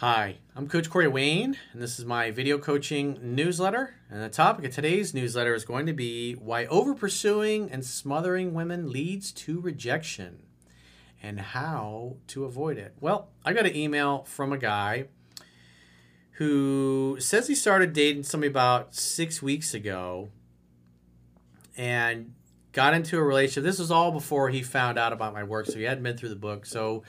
Hi, I'm Coach Corey Wayne, and this is my video coaching newsletter. And the topic of today's newsletter is going to be why over pursuing and smothering women leads to rejection and how to avoid it. Well, I got an email from a guy who says he started dating somebody about six weeks ago and got into a relationship. This was all before he found out about my work, so he hadn't been through the book. So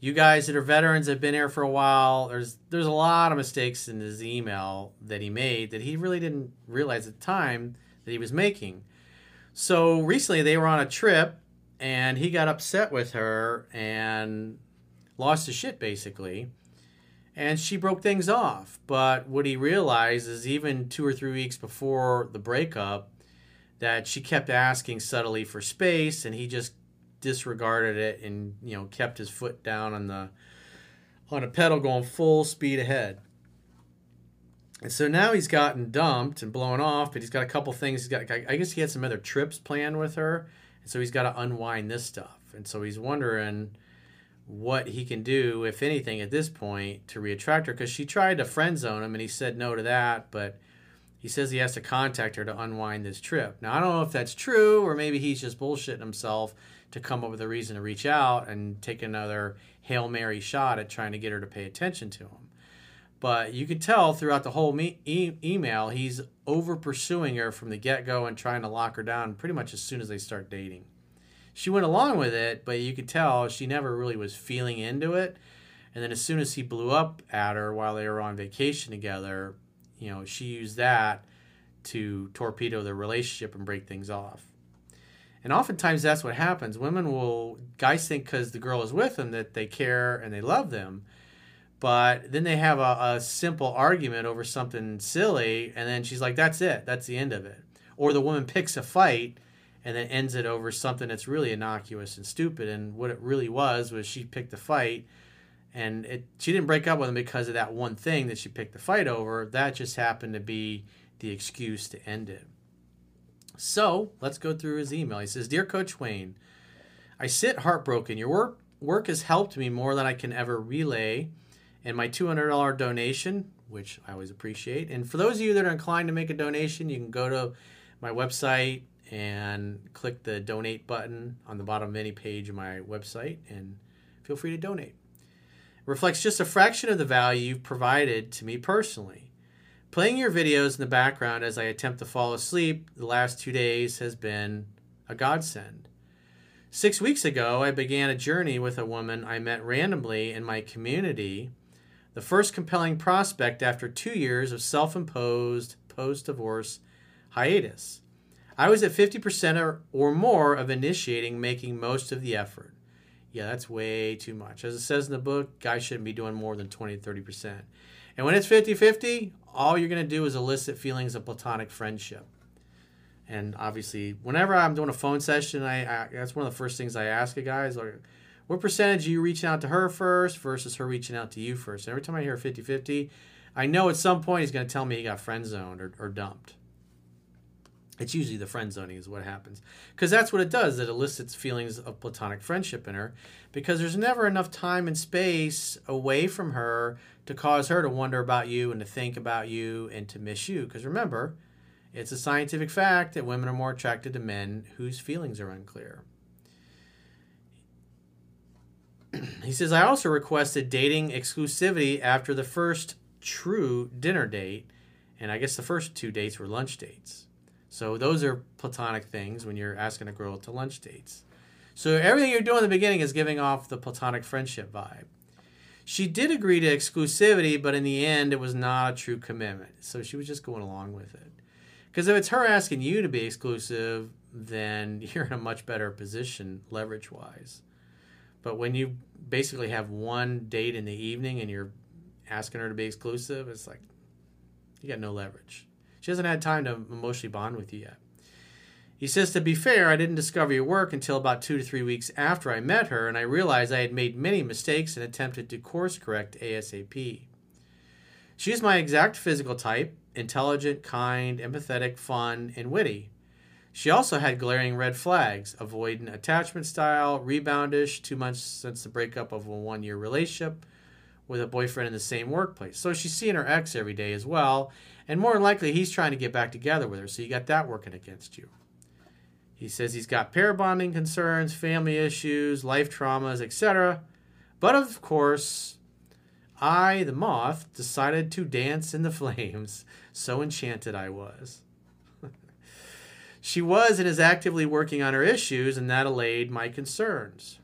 you guys that are veterans have been here for a while. There's there's a lot of mistakes in his email that he made that he really didn't realize at the time that he was making. So recently they were on a trip and he got upset with her and lost his shit basically. And she broke things off. But what he realized is even two or three weeks before the breakup, that she kept asking subtly for space and he just disregarded it and you know kept his foot down on the on a pedal going full speed ahead. And so now he's gotten dumped and blown off, but he's got a couple things. He's got, I guess he had some other trips planned with her, and so he's got to unwind this stuff. And so he's wondering what he can do, if anything, at this point to reattract her, because she tried to friend zone him, and he said no to that. But he says he has to contact her to unwind this trip. Now I don't know if that's true, or maybe he's just bullshitting himself to come up with a reason to reach out and take another Hail Mary shot at trying to get her to pay attention to him. But you could tell throughout the whole me- e- email, he's over pursuing her from the get go and trying to lock her down pretty much as soon as they start dating. She went along with it, but you could tell she never really was feeling into it. And then as soon as he blew up at her while they were on vacation together, you know, she used that to torpedo their relationship and break things off. And oftentimes that's what happens. Women will, guys think because the girl is with them that they care and they love them. But then they have a, a simple argument over something silly, and then she's like, that's it. That's the end of it. Or the woman picks a fight and then ends it over something that's really innocuous and stupid. And what it really was was she picked a fight and it she didn't break up with him because of that one thing that she picked the fight over. That just happened to be the excuse to end it. So let's go through his email. He says, Dear Coach Wayne, I sit heartbroken. Your work, work has helped me more than I can ever relay. And my $200 donation, which I always appreciate. And for those of you that are inclined to make a donation, you can go to my website and click the donate button on the bottom of any page of my website and feel free to donate. It reflects just a fraction of the value you've provided to me personally. Playing your videos in the background as I attempt to fall asleep the last two days has been a godsend. Six weeks ago, I began a journey with a woman I met randomly in my community, the first compelling prospect after two years of self imposed post divorce hiatus. I was at 50% or more of initiating, making most of the effort. Yeah, that's way too much. As it says in the book, guys shouldn't be doing more than 20 30%. And when it's 50 50, all you're going to do is elicit feelings of platonic friendship. And obviously, whenever I'm doing a phone session, I, I that's one of the first things I ask a guy is like, what percentage are you reaching out to her first versus her reaching out to you first? And every time I hear 50 50, I know at some point he's going to tell me he got friend zoned or, or dumped. It's usually the friend zoning is what happens. Because that's what it does. It elicits feelings of platonic friendship in her because there's never enough time and space away from her to cause her to wonder about you and to think about you and to miss you. Because remember, it's a scientific fact that women are more attracted to men whose feelings are unclear. he says, I also requested dating exclusivity after the first true dinner date, and I guess the first two dates were lunch dates. So those are platonic things when you're asking a girl to lunch dates. So everything you're doing in the beginning is giving off the platonic friendship vibe. She did agree to exclusivity, but in the end, it was not a true commitment. So she was just going along with it. Because if it's her asking you to be exclusive, then you're in a much better position leverage wise. But when you basically have one date in the evening and you're asking her to be exclusive, it's like you got no leverage. She hasn't had time to emotionally bond with you yet. He says, To be fair, I didn't discover your work until about two to three weeks after I met her, and I realized I had made many mistakes and attempted to course correct ASAP. She is my exact physical type intelligent, kind, empathetic, fun, and witty. She also had glaring red flags avoidant attachment style, reboundish, two months since the breakup of a one year relationship, with a boyfriend in the same workplace. So she's seeing her ex every day as well. And more than likely, he's trying to get back together with her. So you got that working against you. He says he's got pair bonding concerns, family issues, life traumas, etc. But of course, I, the moth, decided to dance in the flames. So enchanted I was. she was and is actively working on her issues, and that allayed my concerns.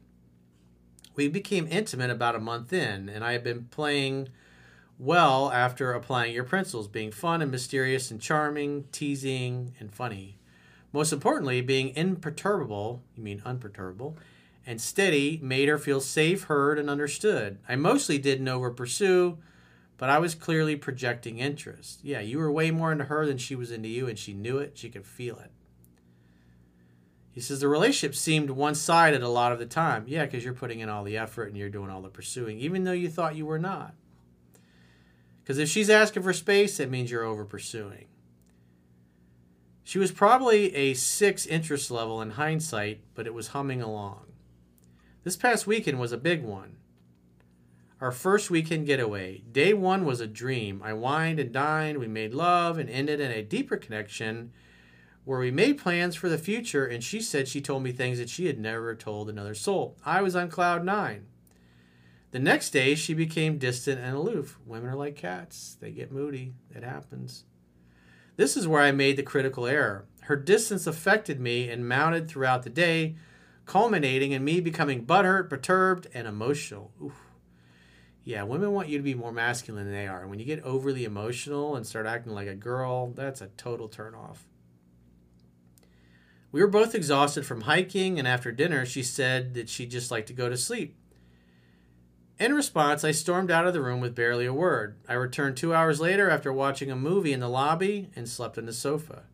We became intimate about a month in, and I had been playing well after applying your principles, being fun and mysterious and charming, teasing and funny. Most importantly, being imperturbable, you mean unperturbable, and steady made her feel safe, heard, and understood. I mostly didn't over pursue, but I was clearly projecting interest. Yeah, you were way more into her than she was into you, and she knew it, she could feel it. He says the relationship seemed one sided a lot of the time. Yeah, because you're putting in all the effort and you're doing all the pursuing, even though you thought you were not. Because if she's asking for space, that means you're over pursuing. She was probably a six interest level in hindsight, but it was humming along. This past weekend was a big one. Our first weekend getaway. Day one was a dream. I wined and dined, we made love, and ended in a deeper connection where we made plans for the future, and she said she told me things that she had never told another soul. I was on cloud nine. The next day, she became distant and aloof. Women are like cats, they get moody. It happens. This is where I made the critical error. Her distance affected me and mounted throughout the day, culminating in me becoming butthurt, perturbed, and emotional. Oof. Yeah, women want you to be more masculine than they are. And when you get overly emotional and start acting like a girl, that's a total turnoff. We were both exhausted from hiking, and after dinner, she said that she'd just like to go to sleep. In response, I stormed out of the room with barely a word. I returned two hours later after watching a movie in the lobby and slept on the sofa.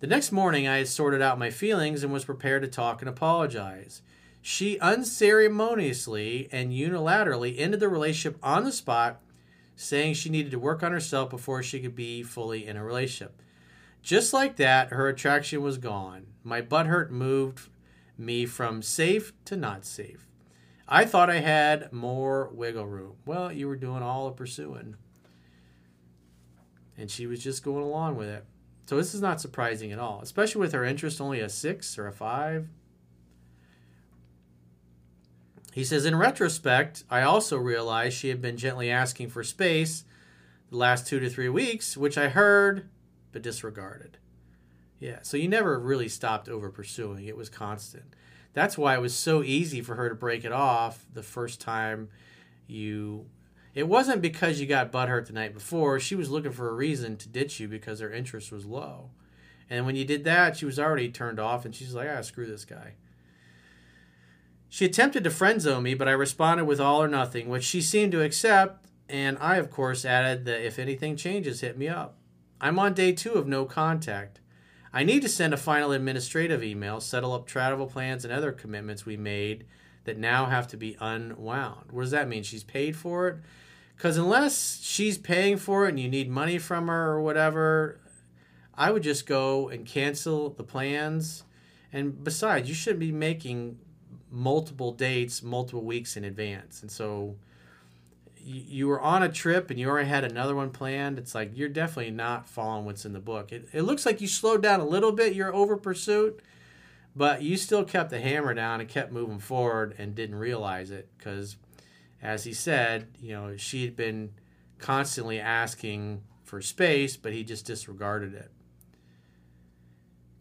The next morning, I had sorted out my feelings and was prepared to talk and apologize. She unceremoniously and unilaterally ended the relationship on the spot, saying she needed to work on herself before she could be fully in a relationship. Just like that, her attraction was gone. My butthurt moved me from safe to not safe. I thought I had more wiggle room. Well, you were doing all the pursuing. And she was just going along with it. So this is not surprising at all, especially with her interest only a six or a five. He says, in retrospect, I also realized she had been gently asking for space the last two to three weeks, which I heard but disregarded. Yeah, so you never really stopped over pursuing, it was constant. That's why it was so easy for her to break it off the first time you it wasn't because you got butthurt the night before. She was looking for a reason to ditch you because her interest was low. And when you did that she was already turned off and she's like ah screw this guy. She attempted to friend zone me but i responded with all or nothing which she seemed to accept. And i of course added that if anything changes hit me up i'm on day two of no contact I need to send a final administrative email, settle up travel plans and other commitments we made that now have to be unwound. What does that mean? She's paid for it? Because unless she's paying for it and you need money from her or whatever, I would just go and cancel the plans. And besides, you shouldn't be making multiple dates, multiple weeks in advance. And so you were on a trip and you already had another one planned, it's like you're definitely not following what's in the book. It, it looks like you slowed down a little bit your over pursuit, but you still kept the hammer down and kept moving forward and didn't realize it because, as he said, you know, she had been constantly asking for space, but he just disregarded it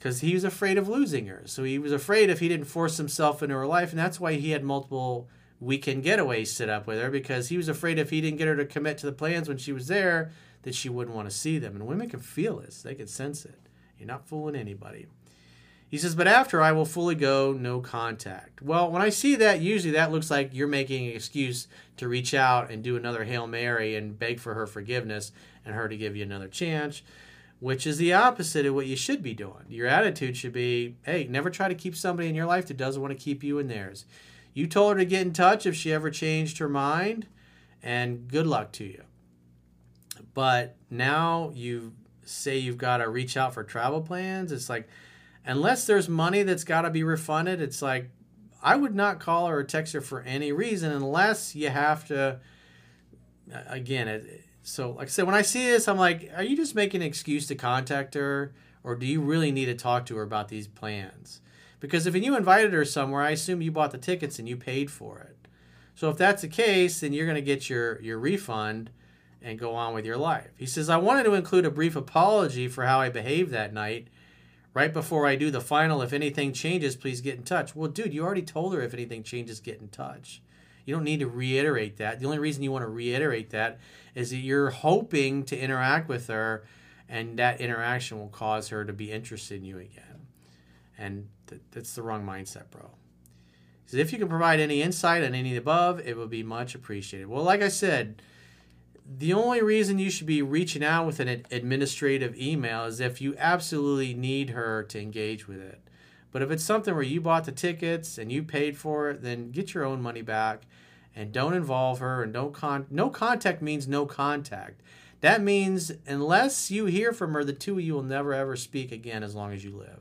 because he was afraid of losing her. So he was afraid if he didn't force himself into her life, and that's why he had multiple weekend getaways set up with her because he was afraid if he didn't get her to commit to the plans when she was there that she wouldn't want to see them. And women can feel this, they can sense it. You're not fooling anybody. He says, but after I will fully go, no contact. Well, when I see that, usually that looks like you're making an excuse to reach out and do another Hail Mary and beg for her forgiveness and her to give you another chance, which is the opposite of what you should be doing. Your attitude should be hey, never try to keep somebody in your life that doesn't want to keep you in theirs. You told her to get in touch if she ever changed her mind, and good luck to you. But now you say you've got to reach out for travel plans. It's like, unless there's money that's got to be refunded, it's like, I would not call her or text her for any reason unless you have to again, it, so like I said, when I see this, I'm like, are you just making an excuse to contact her, or do you really need to talk to her about these plans? Because if you invited her somewhere, I assume you bought the tickets and you paid for it. So if that's the case, then you're going to get your your refund and go on with your life. He says, I wanted to include a brief apology for how I behaved that night. Right before I do the final, if anything changes, please get in touch. Well, dude, you already told her if anything changes, get in touch. You don't need to reiterate that. The only reason you want to reiterate that is that you're hoping to interact with her and that interaction will cause her to be interested in you again. And th- that's the wrong mindset, bro. So if you can provide any insight on any of the above, it would be much appreciated. Well, like I said, the only reason you should be reaching out with an administrative email is if you absolutely need her to engage with it. But if it's something where you bought the tickets and you paid for it, then get your own money back and don't involve her and don't con no contact means no contact. That means unless you hear from her, the two of you will never ever speak again as long as you live.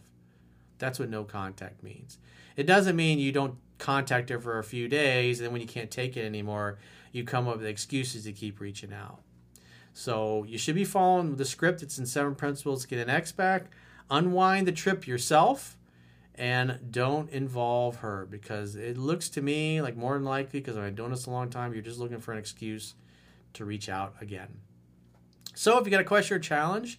That's what no contact means. It doesn't mean you don't contact her for a few days and then when you can't take it anymore, you come up with excuses to keep reaching out. So you should be following the script. It's in Seven Principles get an ex back. Unwind the trip yourself and don't involve her because it looks to me like more than likely, because I've doing this a long time, you're just looking for an excuse to reach out again. So if you got a question or challenge